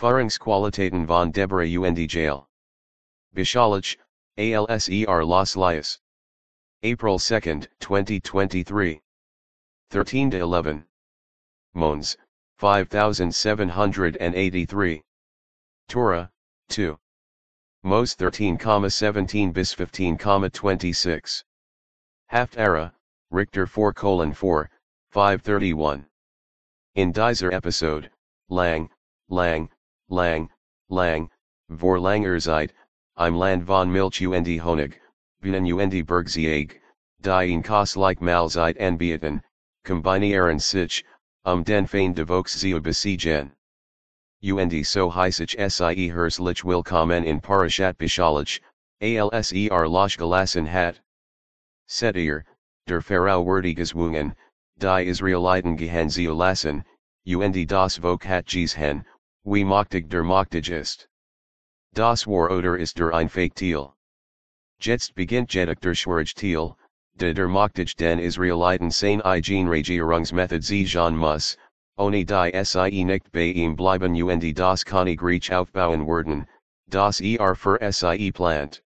Führungsqualitäten von Deborah UND Jael. Bischalach, ALSER Los Lias. April 2, 2023. 13 to 11. Mons, 5783. Torah, 2. Mos 13,17 bis 15,26. Haftarah, Richter 4 colon 4, 531. In dieser episode, Lang, Lang, Lang, Lang, vor langer Zeit, im Land von Milch und Honig, Binnen und Bergzieg, die in Kostlich Malzeit anbieten, kombinieren sich, um den Fein de Volksziel besiegen. Und so heisich sie herzlich willkommen in Parashat Bischalach, ALSER Losch gelassen hat. Set ihr, der Pharao wordy gezwungen, die Israeliten gehen zu lassen, und das Volk hat gesehen, wie machtig der Machtig ist. Das war oder ist der ein Fake Teal. Jetzt beginnt jedoch der Schwierigkeil, de der Machtig den Israeliten sein eigen Regierungsmethod Jean muss, ohne die sie nicht bei ihm bleiben und das Königreich aufbauen werden, das er für sie plant.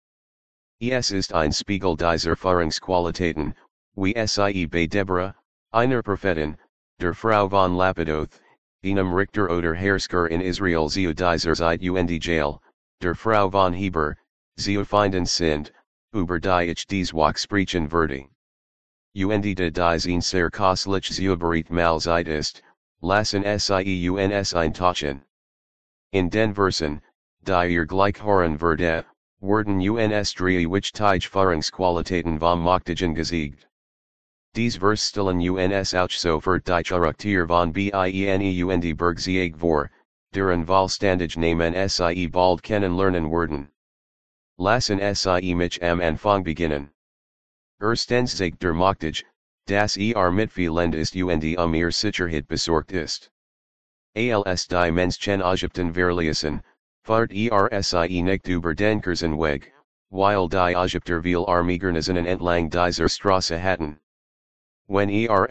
Es ist ein Spiegel dieser Führungsqualitäten, wie sie bei Deborah, einer Prophetin, der Frau von Lapidoth, einem Richter oder Herrscher in Israel zu dieser Zeit und Jael, der Frau von Heber, zu finden sind, über die ich dies Wach sprechen werde. Und de dies ein sehr kostlich Zuberit Malzeit ist, lassen sie uns eintauschen. In den Versen, die ihr gleich hören werdet, werden uns drei which tige Führungsqualitäten vom Machtigen gesiegt. Dies Vers stellen uns auch so für die Charakter von Biene und Bergzieg vor, deren Wahlstandage nehmen sie bald kennenlernen werden. Lassen sie mich am Anfang beginnen. Erstens zeigt der Machtig, das er mitvielend ist und um ihr Sicherheit besorgt ist. Als die Menschen Ägypten verließen, fahrt er sie nicht über den Weg, weil die Ägypter viel Armeegarnisonen entlang dieser Straße hatten. When er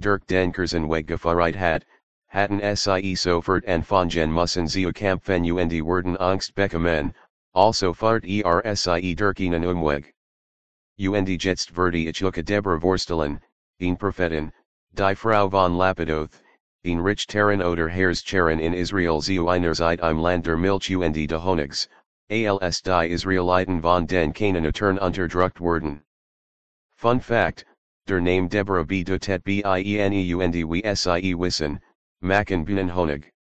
Dirk den Weg gefahren hat, hatten sie sofort anfangen müssen zu kämpfen und werden Angst bekommen, also fahrt er sie durch einen Umweg. Und jetzt werde ich look Deborah vorstellen, een Prophetin, die Frau von Lapidoth, in rich Richteren oder Heerscherin in Israel zu einer Zeit im Land der Milch und de Honigs, als die Israeliten von den Canaanitern unterdrückt werden. Fun fact, der Name Deborah B. Biene und wie sie wissen, machen Binnen Honig.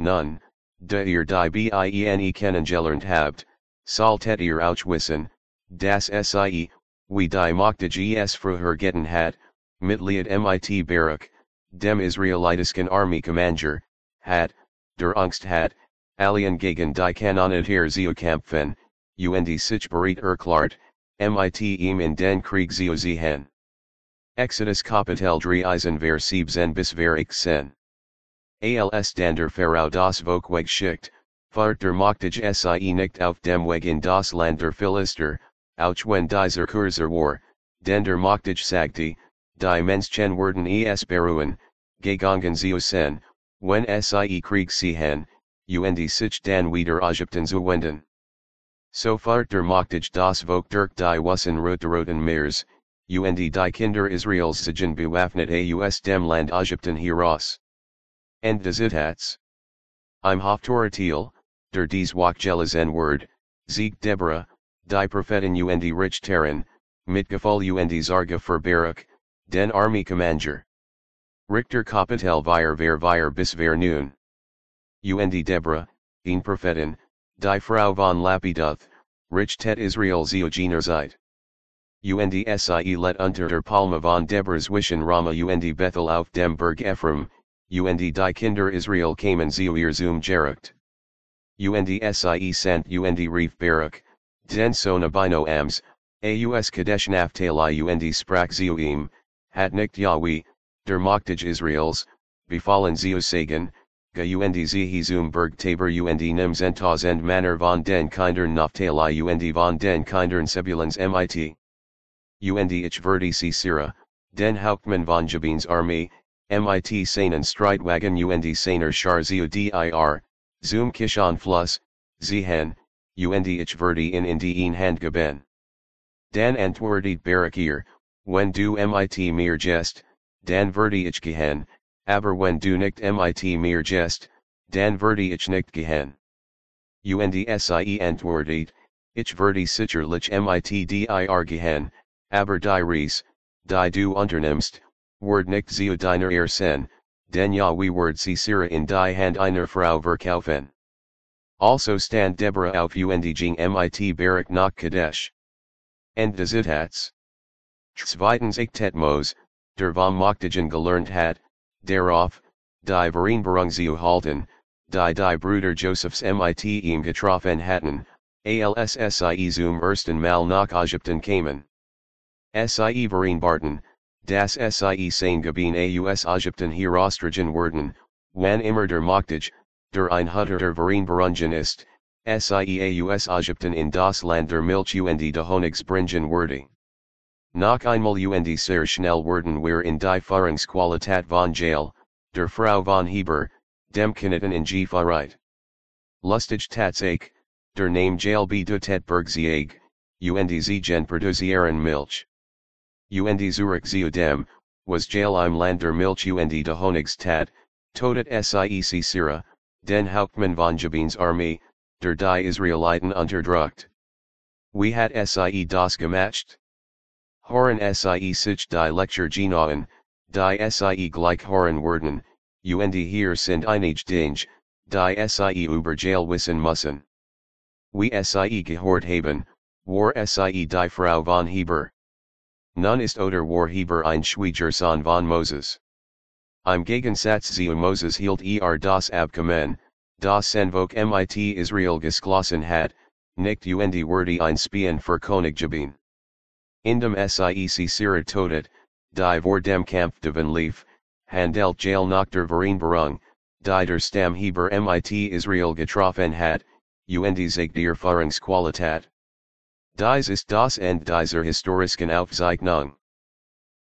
Nun, de ihr die Biene kennengelernt habt, saltet ihr auch wissen, das sie, wie die Machtig es früher getten hat, Mitglied MIT Barak, dem Israelitischen Army Commander, hat, der Angst hat, alien gegen die zu kämpfen, und sich bereit erklärt, MIT ihm in den Krieg zu ziehen. Exodus Kapitel 3 Eisen ver 7 bis ver 18. Als dander Pharao das Volkweg schickt, fahrt der Machtig sie nicht auf dem Weg in das Land der Philister, auch wenn dieser Kurzer war, den der Machtig sagte, die Menschen werden es beruhen, gegangen zu sen, wenn sie Krieg sehen, und sich dann wieder Ägypten zuwenden. So fahrt der Machtig das Volk durch die Wussen roten Meers, und die Kinder Israels siegen bewaffnet aus dem Land Ägypten heraus. End des Itats. Im Haftoratiel, der dies Wachgeles en Word, Sieg Deborah, die Prophetin und Richteren, mitgefol und Zarga für Barak, den Army Commander. Richter Kapitel vir ver vir bis ver nun. Und Deborah, een Prophetin, die Frau von Lapidoth, Richtet Israel Zeogenerzeit. Und sie let unter der Palme von Deborahs Wischen Rama und Bethel auf dem Berg Ephraim, und die Kinder Israel kamen zu ihr zum Gericht. Und sie sent und rief Barak, den Sona Bino Ams, Aus Kadesh Naphtali. Und sprach zu ihm, hat nicht Yahweh, der Machtig Israels, befallen zu sagen, ge und sie zum Berg Tabor. Und nimm and Manner von den Kindern Naphtali. Und von den Kindern Sebulans mit. Und ich werde Sisera, den Hauptmann von Jabin's Armee, mit seinen Streitwagen und seiner Schar dir, Zoom Kishon Flus, Zihen, UND Ich Verdi in Indien Handgaben. Dan Antwoordiet Barakir, when du mit mir jest, dan verdi ich gehen, aber wenn du nicht mit mir jest, dan verdi ich nicht gehen. Und sie Antwoordiet, ich verdi sicherlich mit dir gehen, aber die Reis, die du unternimmst, word nicht zu deiner Ersen, denn ja we word Sisera in die Hand einer Frau verkaufen. Also stand Deborah auf Undging mit Barak nach Kadesh. End des Zitats. Zweitens Iktetmos, der vom Moktagen gelernt hat, darauf, die Vereinbarung halten, die die Bruder Josephs mit ihm getroffen hatten, alssie zum ersten Mal nach Ägypten kamen. Sie Vereinbarten, das Sie sein Gebiet aus Ägypten herausgetragen werden, wann immer der Moktage, der Einhutter der Vereinbarungen ist, Sie aus Ägypten in das Land der Milch und de Honigs bringen würde. Nach einmal und sehr schnell werden wir in die Führungsqualität von Jael, der Frau von Heber, dem Kineten in G. Fahrt. Lustig Tatsache, der Name Jael b bedeutet Bergzieg, und sie gen produzieren Milch. Und Zurich zu dem, was Jael im Land der Milch und de Honigstad, todet siec Sira, den Hauptmann von Jabin's Armee, der die Israeliten unterdrückt. We had sie das gemacht? Horan sie sich die Lecture genauen, die sie gleich horan werden, und hier sind einige Dinge, die sie über Jael wissen müssen. We sie gehört haben, war sie die Frau von Heber. Nun ist oder war Heber ein Schwiegersohn von Moses. Im Gegensatz zu Moses hielt er das Abkommen, das Senvok mit Israel geschlossen hat, nicht und wordy ein Spien für König Jabin. Indem siec Sira todet, die vor dem Kampf devon lief, handelt Jael nach der Vereinbarung, die der Stamm Heber mit Israel getroffen hat, und sich der Führungsqualität. Dies ist das End dieser historischen Aufzeichnung.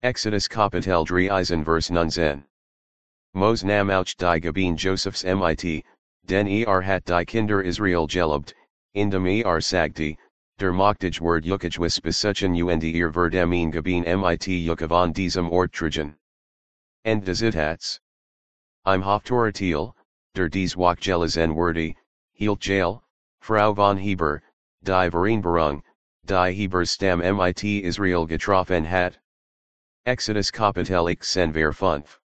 Exodus Kapitel 3 Vers 19. Mos nam auch die Gabin Josephs mit, den er hat die Kinder Israel gelebt, indem er sagte, Der Moktage word Yukaj was besuchen und ihr verdem Gabin mit Yukavan diesem Ortragen. End des Itats. Im Hoftoratil, der dies Wakjelas en wordy, hielt Jael, Frau von Heber, die Vereinbarung, die Heber Stam mit Israel getroffen hat. Exodus Kapitel ich ver 5.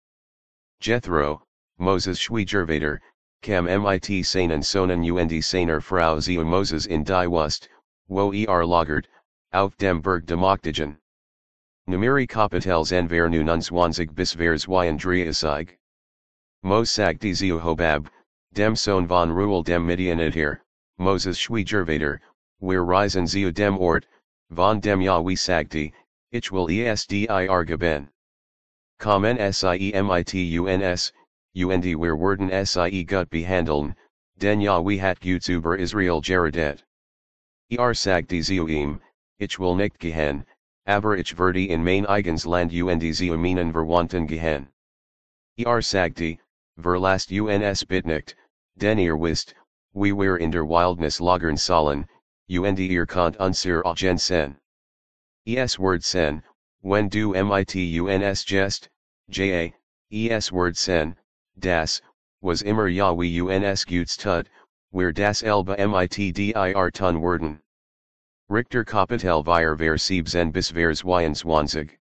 Jethro, Moses Schwiegervater, kam mit seinen Sohnen und seiner Frau zu Moses in die Wust, wo er lagert, auf dem Berg Demoktagen. Numeri Kapitels en ver nu nunswanzig bis vers y Mos sagte zu Hobab, dem Sohn von Ruel dem Midianiter, Moses Schwiegervater, wir reisen zu dem Ort, von dem Yahweh sagte, ich will esdir geben. Kommen siemituns, und wir werden sie gut behandeln, denn Yahweh hat gut über Israel geredet. Er sagte zu ihm, ich will nicht gehen, aber ich werde in mein eigens Land und zu meinen Verwandten gehen. Er sagte, verlasst uns bitte nicht, denn ihr wisst, wie wir in der Wildnis lagern sollen, und ihr könnt unser Agen sen. Es word sen, when du mit uns jest, ja, es word sen, das, was immer Yahweh uns guts tut, where das Elba mit dir tun werden. Richter Kapitel vir ver siebzen bis vers zwanzig.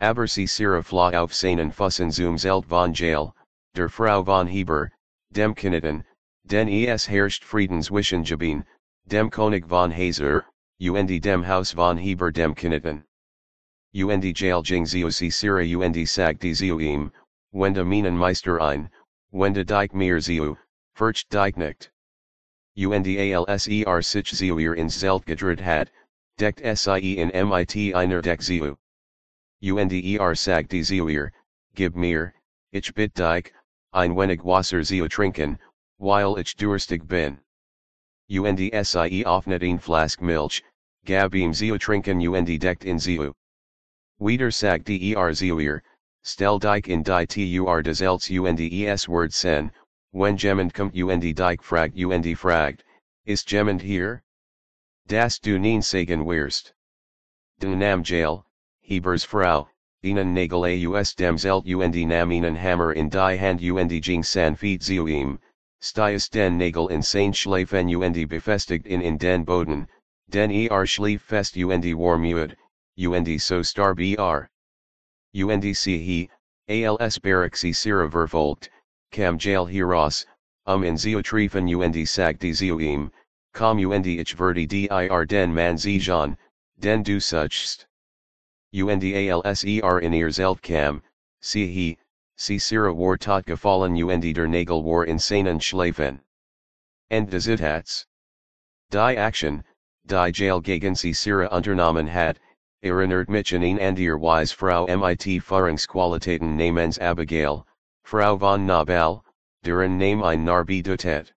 Aber Sisera fla auf seinen Fussen zum Zelt von Jael, der Frau von Heber, dem Kineten, den es herrscht friedens Friedenswischen Jabin, dem König von Hazer, und dem Haus von Heber dem Kineten. Und Jael jing Sisera und sag die Zioim, wende Minen Meister ein, wende Dike mir Ziu, furcht Dike nicht. UNDALSER sich Zuer ins Zeltgedrid hat, deckt SIE in MIT einer Deck Zu. UNDER sagt die Zuer, gib mir, ich bit dich, ein wenig Wasser zu trinken, weil ich durstig bin. UNDSIE offnet ein Flask Milch, gab ihm zu trinken und deckt in Zu. Wieder sagt der Zuer, stell dich in die Tur des Elts UNDES Word sen, When jemand kommt und dike fragt und fragt, ist jemand hier? Das du neen sagen wirst. Den Nam Jael, Hebers Frau, ihnen Nagel aus dem Zelt und Nam ihnen Hammer in die Hand und Jing San Feet Zeuim, Stias den Nagel in Sein Schlafen und befestigt in in den Boden, den er schlief fest und warm ud, und so star br. Und he, als Barak Sisera verfolgt, kam Jael heraus, um in Zeo treffen und sag die Zeuim, com und ich verdi dir den man Jean, den du suchst. Und alser in ihr Zelt kam, sie he, Sisera war tot gefallen und der Nagel war in seinen Schlafen. End des Itats. Die Action, die Jael gegen Sisera unternommen hat, erinnert mich an an ihr Wise Frau mit Führungsqualitäten namens Abigail, Frau von Nabal, deren Name ein Narbi dutet.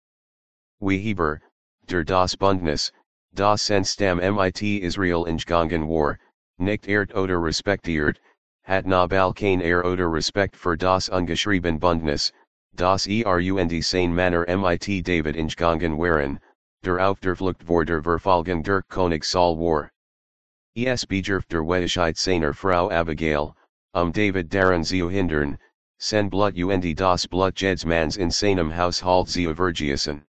Wie Heber, der das Bundnis, das Senstam mit Israel gegangen war, nicht ert oder respektiert, hat Nabal kein er oder respect für das ungeschrieben Bundnis, das erund sein Manner mit David gegangen waren, der auf der Flucht vor der König Saul war. Es bejerft der Wedigkeit seiner Frau Abigail, um David daran zu hindern, sen Blut und das Blut Jeds mans in seinem Haushalt zu vergießen.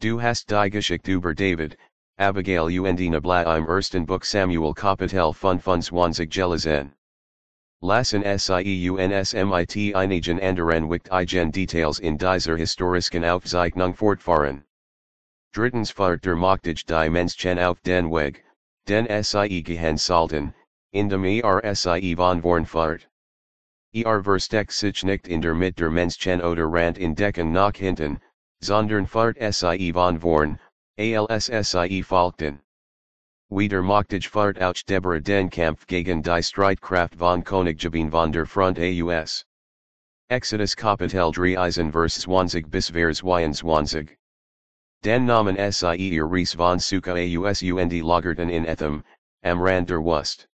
Du hast die Geschichte über David, Abigail und Nabal im ersten Buch Samuel Kapitel 25 gelesen. Lassen uns mit einigen anderen wichtigen Details in dieser historischen Aufzeichnung fortfahren. Drittens fahrt der Machtige die Menschen auf den Weg, den sie gehen sollten, indem er sie von vorn. Er versteckt sich nicht in der Mitte der Menschen oder Rand in Decken nach hinten, sondern fahrt sie von vorn, als sie folgten. Wieder Machtig fahrt auch Deborah den Kampf gegen die Streitkraft von Königshabin von der Front aus. Exodus Kapitel 3 Eisen vers 20 bis vers 21. Den Namen sie Reis von Suka aus und Lagerten in Etham, am Rand der Wust.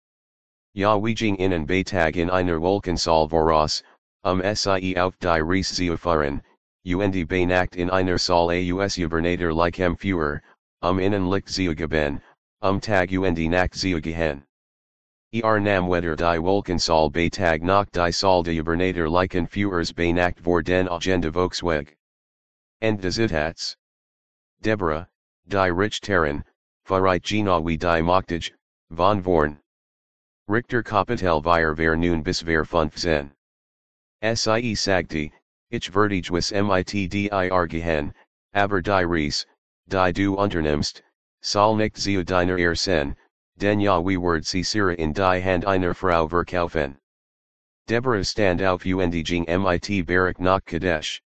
Ja Weijing innen Baytag in einer Wolkensaal voraus, um sie auf die zu fahren, und Baynacht in einer Saal aus Ubernator like Führer, um innen Licht zu geben, um Tag und Nacht zu gehen. Er nam weder die Wolkensaal Baytag nach die Saal de Ubernator like en Führers Baynacht vor den Agenda Volksweg. End des Itats. Deborah, die Richterin, Farait Genawi die Machtig, von Vorn. Richter Kapitel vir ver nun bis ver 15. Sie sagte, ich verdigwas mit dir gehen, aber die Reis, die du unternimmst, soll nicht zu deiner er sen, denn ja we word Sisera in die Hand einer Frau verkaufen. Deborah stand auf und ging mit Barak nach Kadesh.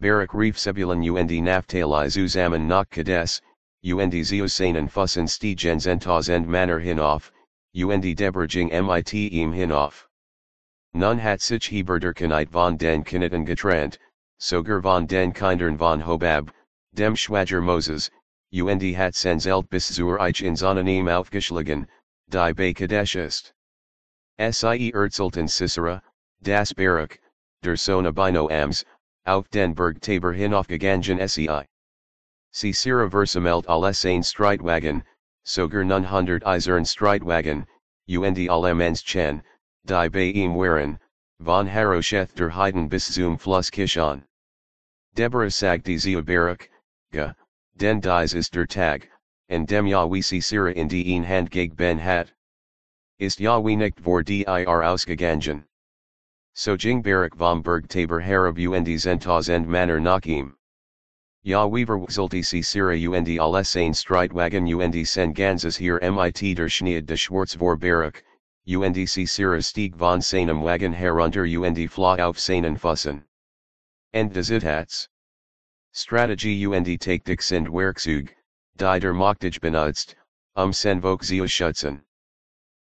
Barak Reef Sebulun und Naphtali zusammen nach Kadesh, und Zeosanen Fussen Stigens Entas and Manner hinauf, und Deborging mit ihm hinauf. Nun hat sich Heberderkenite von den Kineten getrennt, sogar von den Kindern von Hobab, dem Schwager Moses, und hat Senzelt bis zur Ich in Anonym aufgeschlagen, die bei Kadesh ist. Sie Erzulten Sisera, das Barak, der Sona Bino Ams, auf den Berg Tabor hinaufgegangen sei. Sisera versamelt alles ein Streitwagen, sogar nun hundert Eisern Streitwagen, und alle Chen, die bei ihm waren, von Harosheth der Heiden bis zum Fluss Kishon. Deborah sagte zu Barak, ga, den dies ist der Tag, en dem Yahweh Sisera in die een Hand geg ben hat. Ist Yahweh nicht vor dir ausgegangen. So Jing Barak vom Berg Tabor Harab und Zentas and Manner Nakim. Ja Weaver Wxulti Sisera und alles ein Streitwagen und sen Ganzas hier mit der Schneid de Schwarz vor Barak, und Sisera Stieg von seinem Wagen herunter und flaw auf seinen Fussen. End des Itats. Strategie und Taktik sind Werkzug, die der Machtig benutzt, um sen Vok zu schützen.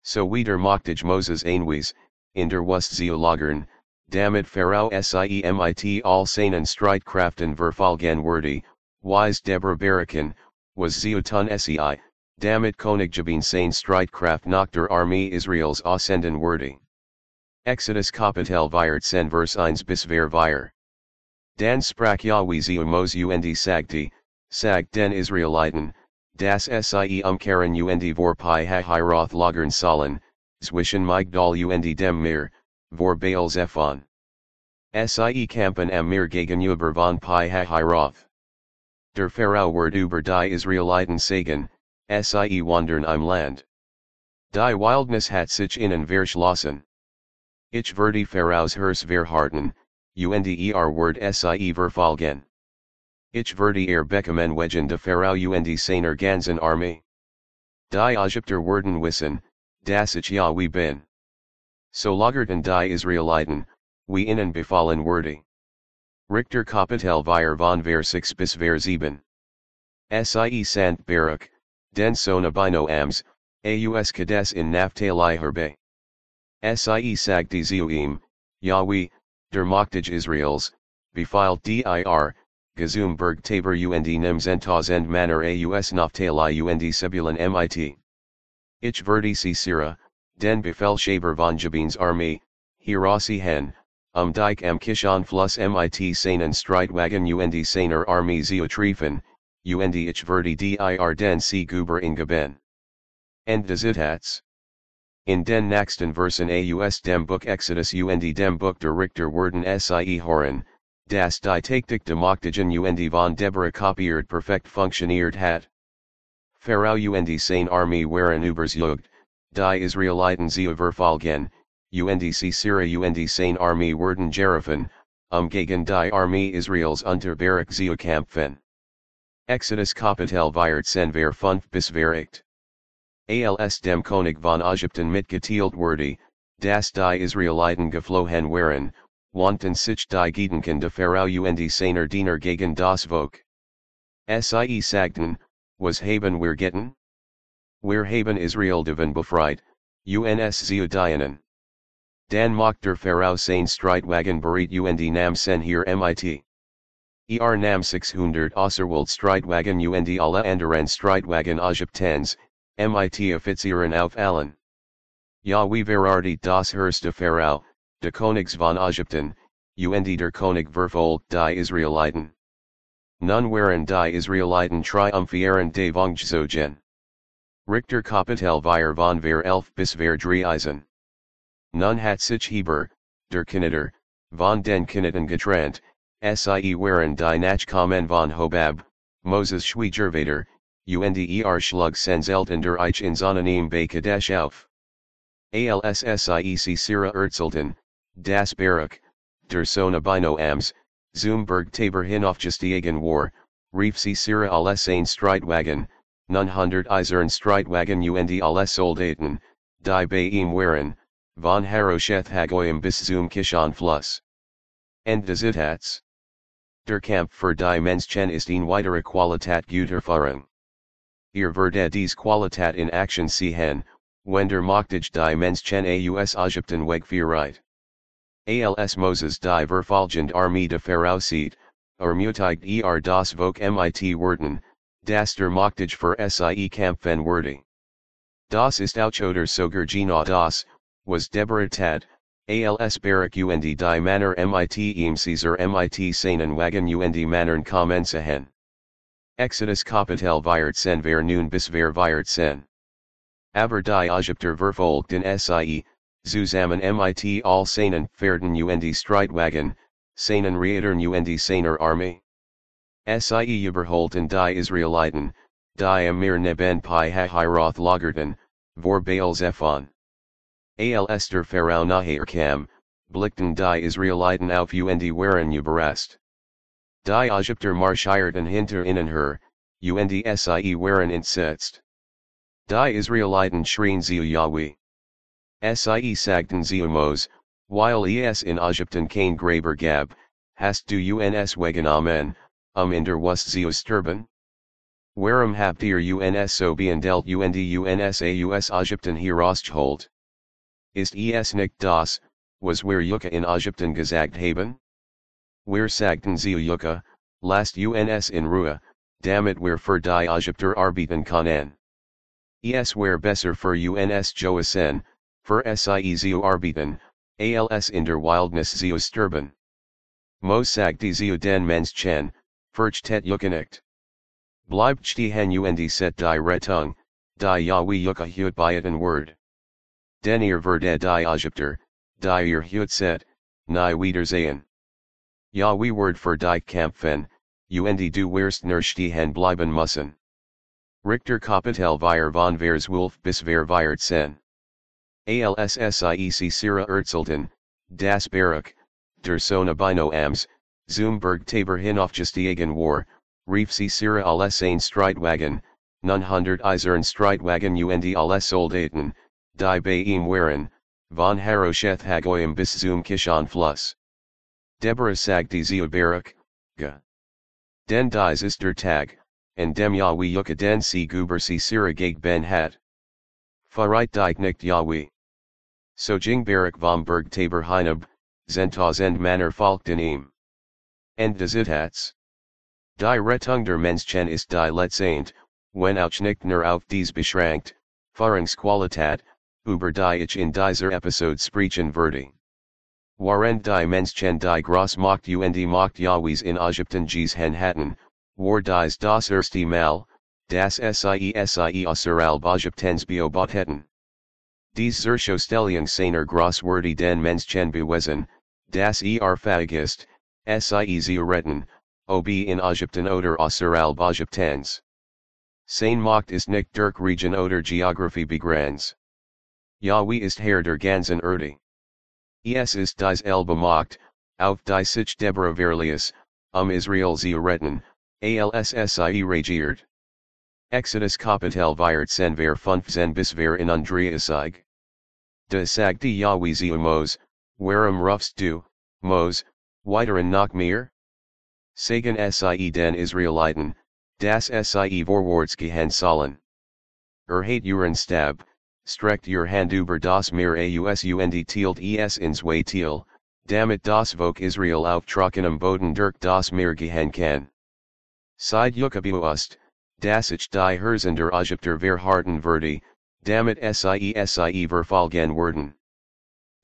So wieder Machtig Moses Einweis, in der Wust zu lagern, damit Pharaoh siemit all seinen Streitkraften verfolgen würde, wise Deborah Barakin, was Zeutun sei, damit Königshabin sein Streitkraft nach der Armee Israels aussenden würde. Exodus Kapitel viert sen vers 1 bis ver vier. Dan sprak Yahweh zu mos und sagti, sag den Israeliten, das sie umkehren und vor Pi Hahiroth lagern sollen, zwischen Migdal und dem Meer, vor Baal Zephon. Sie kampen am Meer gegen über von Pi Hahiroth. Der Pharao word über die Israeliten sagen, sie wandern im Land. Die Wildnis hat sich ihnen verschlossen. Ich werde Pharaos Hers verharten, UNDER word sie verfolgen. Ich werde er bekommen wegen de Pharao und seiner ganzen Armee. Die Egypter werden wissen, dass ich Yahweh bin. So lagerten die Israeliten, wie ihnen befallen werde. Richter Kapitel vir von ver 6 bis ver 7. Sie Sant Baruch, den Sona Bino Ams, Aus Kades in Naphtali Herbe. Sie sagte Zeuim, Yahweh, der Machtig Israels, befilt dir, Gazumberg Tabor und Nemzentas and Manor Aus Naphtali und Sebulun mit. Ich verde Sisera, den Befehl Shaber von Jabin's Armee, Hirasi hen, um Dike am Kishon Fluss mit Sainen Streitwagen und Sainer Armee Zeotrefen, und ich verde dir den C Guber in Gaben. End des In den nächsten Versen aus dem Buch Exodus und dem Buch der Richter werden sie Horen, das die Taktik democtigen und von Deborah kopiert perfekt funktioniert hat. Pharaoh und seine Armee waren überzeugt, die Israeliten sie verfolgen, und Sisera und seine Armee werden gerufen, um gegen die Armee Israels unter Barak zu kämpfen. Exodus Kapitel wird sen ver 5 bis ver 8. Als dem König von Ägypten mitgeteilt wurde, das die Israeliten geflohen waren, wandten sich die Gedanken de Pharaoh und seiner Diener gegen das Volk. Sie sagten, was haben wir getan? Wir haben Israel devon befreit, uns zu dienen. Dan mocht der Pharaoh sein Streitwagen bereit und nam sen hier mit. Er nam 600 Osserwald Streitwagen und alle anderen Streitwagen Ägyptens, mit Offizieren auf allen. Ja wie verarti das Herste Pharaoh, de Königs von Ägypten, und der König verfolgt die Israeliten. Nun waren die Israeliten triumphieren de Vongzogen. Richter Kapitel vir von ver elf bis ver 13. Nun hat sich Heber, der Knitter, von den Knitten getrennt, sie waren die Nachkommen von Hobab, Moses Schwiegervater, und er schlug Senzelten der Ich in Zonanim bei Kadesh auf. Alssiec Sira Erzulten, Das Baruch, der Sona Bino Ams, Zumberg Tabor Hinaufgestiegen war, Rief Sisera alles ein Streitwagen, nun hundert Eisern Streitwagen und alles Soldaten, die bei ihm waren, von Harosheth Hagoyim bis zum Kishon Fluss. End des. Der Kampf für die Menschen ist in weitere Qualität guter Führung. Ihr werdet dies Qualität in Action sehen, hen, wender Machtig die Menschen aus Ägypten wegführt. Als Moses die Verfolgend Armee de Pharaoh sieht, ermutigt er das Volk mit Worten, das der Machtig für sie kämpfen werde. Das ist auch oder sogar genau das, was Deborah tat, als Barak und die Manner mit im Caesar mit seinen Wagen und Mannern kommen Exodus Kapitel wird sen ver nun bis ver wird sen. Aber die Ägypter verfolgten sie, zusammen mit all seinen Pferden und Streitwagen, seinen Reitern und seiner Armee. Sie überholten die Israeliten, die am Meer neben Pi Hahiroth lagerten, vor Baal Zephon. Als der Pharaoh nachher kam, blickten die Israeliten auf und waren überrascht. Die Ägypter marschierten hinter ihnen her, und sie waren entsetzt. Die Israeliten schrien zu Yahweh. Sie sagten zu Mos, while es in Ägypten kein Graber gab, hast du uns wegen Amen, um in der was zu sterben? Warum habt ihr uns so behandelt und uns aus Ägypten herausgeholt? Ist es nicht das, was wir Yucca in Ägypten gesagt haben? Wir sagten zu Yucca, last uns in Ruhe, damit wir für die Ägypter arbeiten können. Es wär besser für uns Joasen, für sie zu arbeiten, als in der Wildnis zu sterben. Mo sag die zio den mens chen, furch tet yuckenect. Bleibt die hen und set die retung, die Yahweh yucca hut byeten word. Den ihr verde die Egypter, die ihr hut set, nie wiedersehen. Yahweh word für die Kampfen, und du wirst nur stehen bleiben müssen. Richter Kapitel vir von vers Wolf bis ver viert sen. ALSSIEC Sira Erzelten, Das Barak, der Sona Bino Ams, Zumberg Tabor Hinaufgestiegen war, Rief Sisera alles ein Streitwagen, nun hundert Eisern Streitwagen und alles Soldaten, die bei ihm waren, von Harosheth Hagoyim bis zum Kishon Fluss. Deborah sag die Barak, ga. Den dies ist der Tag, and dem Yahweh yucca den si guber si sira gag ben hat. Farite dike nicht Yahweh. So jing barak vom Berg Tabor Hinab, Zentas end manner folgten ihm. End des hats. Die Rettung der Menschen ist die Letzend, wenn auch nicht nur auf dies beschränkt, Führungsqualität, über die ich in dieser Episode sprechen werde. Waren die Menschen die Gross macht und macht Yahwehs in Ägypten ges hen hatten, war dies das erste Mal, das sie außerhalb Ägyptens beobachtet hätten. Dies Zerschostellen seiner Grosswordy den Menschen bewesen, das er fagist, sie sie retten, ob in Ägypten oder außerhalb Ägyptens. Sein Macht ist nicht durch Region oder Geography begrenzt. Yahweh ist Herr der ganzen Erde. Es ist dies Elbe Macht, auf die sich Deborah Verlius, um Israel sie retten, alssie regiert. Exodus Kapitel viert sen ver fünfzen bis ver in Andreasig. De sagte Yahweh sie Mos, warum rufst du, Mos, weiteren nach mir? Sagan sie den Israeliten, das sie vorwärts gehen sollen. Er hat uren stab, streckt your hand über das Meer aus und tielt es ins way tiel, damit das Volk Israel auf trockenem Boden durch das Meer gehen kann. Side Yukabuust, das ich die Herzender Ägypter verharten verdi, damit sie sie verfolgen werden.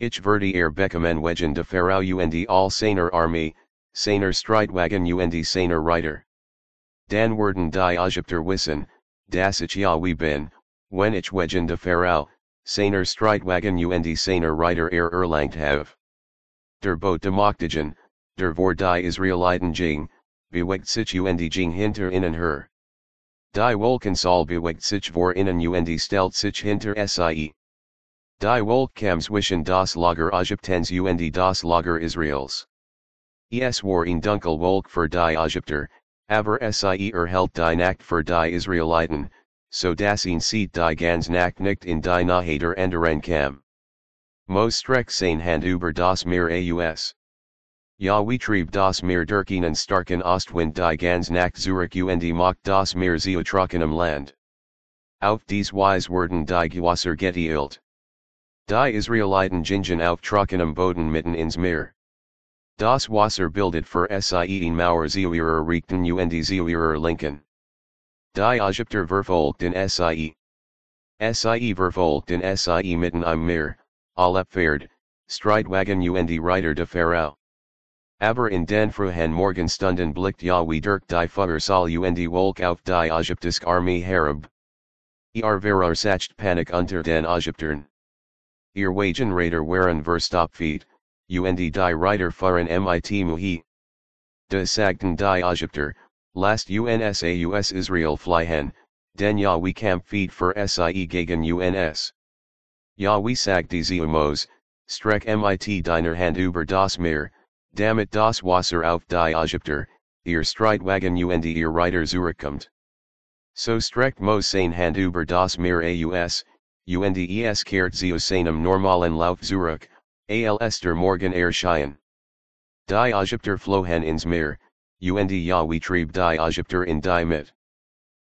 Ich verdi er bekommen wegen de Pharaoh und all seiner Armee, seiner Streitwagen und seiner Reiter. Dan werden die Ägypter wissen, das ich Yahweh bin, wenn ich wegen de Pharaoh, seiner Streitwagen und seiner Reiter er erlangt have. Der Boot demoktigen, der vor die Israeliten ging, bewegt sich und ging hinter ihnen her. Die Wolkensaal bewegt sich vor ihnen und stellt sich hinter sie. Die Wolkam zwischen das Lager Ägyptens und das Lager Israels. Es war in dunkel Wolk für die Ägypter, aber sie erhält die Nacht für die Israeliten, so das ihn sieht die ganz Nacht nicht in die Nahe der anderen kam. Mos streck sein Hand über das mir aus. Ja wie trieb das Meer durch ihnen starken Ostwind die ganz Nacht Zurich und macht das mir zu trockenem Land. Auf dies Weise werden die Gewasser geteilt. Die Israeliten gingen auf trockenem Boden mitten ins Meer. Das Wasser bildet für sie in Mauer zu ihrer Rechten und zu ihrer Linken. Die Ägypter verfolgten sie. Sie verfolgten sie mitten im Meer, alle Pferd, Streitwagen und Reiter de Pharaoh. Aber in den frühen Morgenstunden blickt Yahweh dirk die Feuersal und Wolk auf die Ägyptische Armee herab. Er verursacht Panik unter den Ägyptern. Ihr Wagenräder waren verstopft, und die Reiter fuhren mit Muhi. De sagten die Ägypter, last UNSAUS Israel fliehen, den Yahweh camp feed für sie gegen UNS. Yahweh sagt diese Umos, streck mit deiner Hand über das Meer, damit das Wasser auf die Ägypter, ihr Streitwagen und ihr Reiter zurückkommt. So streckt Mos sein Hand über das Meer aus, und es kehrt zu seinem normalen Lauf zurück, als der Morgen erschien. Die Ägypter flohen ins Meer, und Yahweh trieb die Ägypter in die Mit.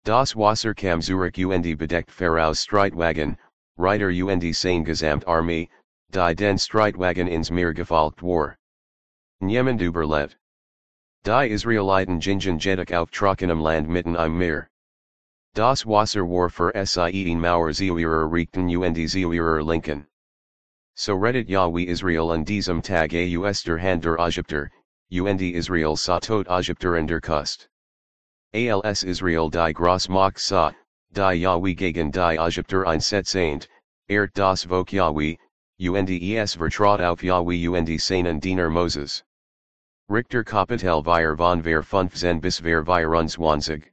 Das Wasser kam zurück und bedeckt Pharaohs Streitwagen, Reiter und sein Gesamtarmee, die den Streitwagen ins Meer gefolgt war. Njemen überlet. Die Israeliten gingen jedik auf trockenem Land mitten im Meer. Das Wasser war für sie in Mauer zu ihrer Rechten und zu ihrer Linken. So redet Yahweh Israel an diesem Tag aus der Hand der Ägypter, UND Israel Satot Ajipter und der Kust. ALS Israel die Gross Mach Sa, die Yahweh gegen die Ajipter einsetzend, Ert das Vok Yahweh, UNDES Vertraut auf Yahweh UND Seinen Diener Moses. Richter Kapitel vir von ver Fünfzen bis ver 24.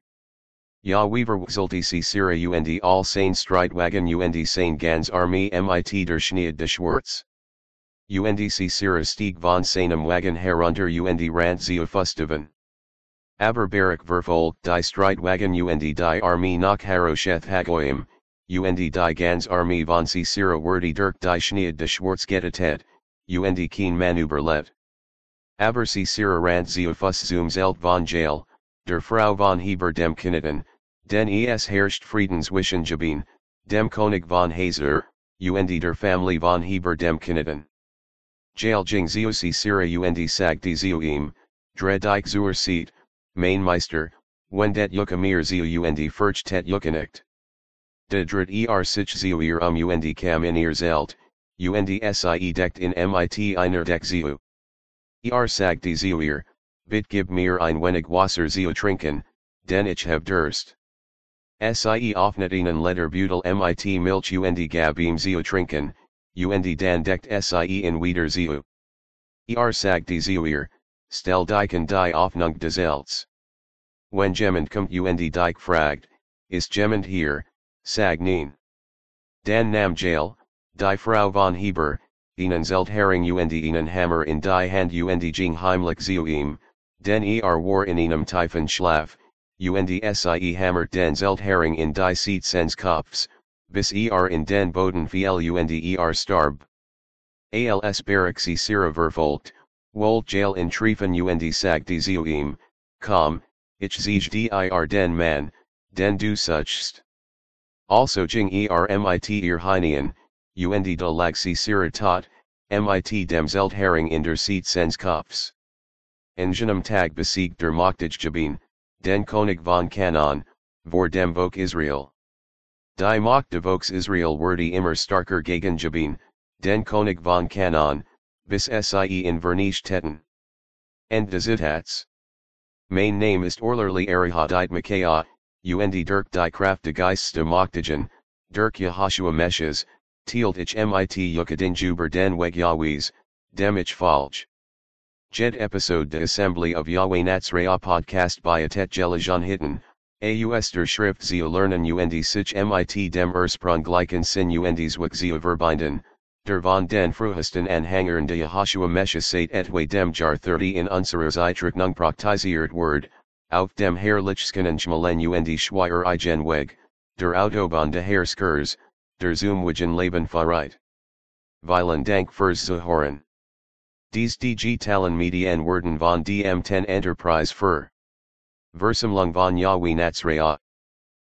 Yahweh verwuzelte Sisera UND All Sane Streitwagen UND Sane Gans Armee MIT der Schneid de Schwarz. UNDC Stieg von Seinem Wagen herunter UND Rand zu Fustiven. Aber Barak die Streitwagen UND die Armee nach Harosheth Hagoyim, UND die Gans Armee von Sisera Wordy Dirk die Schneid de Schwarz Gettetet, UND Keen Manuberlet. Aber Sisera Rand zu Fuss zum Zelt von Jael, der Frau von Heber dem Kineten, den es herrscht Friedenswischen Jabin, dem König von Hazer, und der Family von Heber dem Kineten. Jael Jing Ziosi Sira und Sag die Zioim, Dredik zur Seat, Mainmeister, Wendet Yukamir Zio und Furchtet Yukanicht. De Drit er sich Zioir um und Kam in ihr Zelt, und Sie deckt in MIT einer Deck Zio. Er Sag die Zioir, Bit gib mir ein wenig Wasser zu trinken, denn ich hab Durst. Sie offnet ihnen Letter Butel mit Milch und gab ihm zu trinken, und dann deckt Sie in wieder zu. Er sagt die Zuir, stell diken die Hoffnung des Elts. Wenn jemand kommt und dike fragt, ist jemand hier, sag nein. Dan nam Jael, die Frau von Heber, ihnen zelt herring und ihnen hammer in die Hand und ging heimlich zu ihm, Den er war in einem tiefen Schlaf, und sie hammert den Zeltherring in die Seetsens Kopfs, bis er in den Boden fiel und er starb. Als Barak Sisera verfolgt, wolt Jael in Treffen und sagt Zuim, komm, ich sieg dir den Mann, den du suchst. Also ging er mit ihr hinein, und de lag Sisera tot, mit dem zelt herring in der Seetsens Kopfs. Engenum tag besiegt der Machtig Jabin, den Konig von Kanan, vor dem Vok Israel. Die Macht de Voks Israel wordy immer starker gegen Jabin, den Konig von Kanan, bis sie in Vernisch tetten. End des Itats. Main name ist Orlerly Arihadite Micaiah, und Dirk die Kraft de Geist de Machtigen, Dirk Yehoshua Meshes, Tealt ich mit Yukadin Juber den Weg Yahwehs, dem ich. Jed episode de Assembly of Yahweh Natsraya podcast by Atet Gelajan Hitten, AUS der Schrift zu lernen und sich mit dem Ursprung gleichen Zwik zu verbinden, der von den Fruhesten Anhängern de Yehoshua Mesha seit etwa dem Jar 30 in unserer Zeitrücknung praktisiert Word, auf dem Herrlichsken Schmalen und Schweier Igen Weg, der Autobahn de Herr Skurs, der Zoomwagen Leben Fahrreit. Vielen Dank fürs Zuhören. Dies DG Talon Medien worden von DM10 Enterprise für Versumlung von Yahweh Natsraya.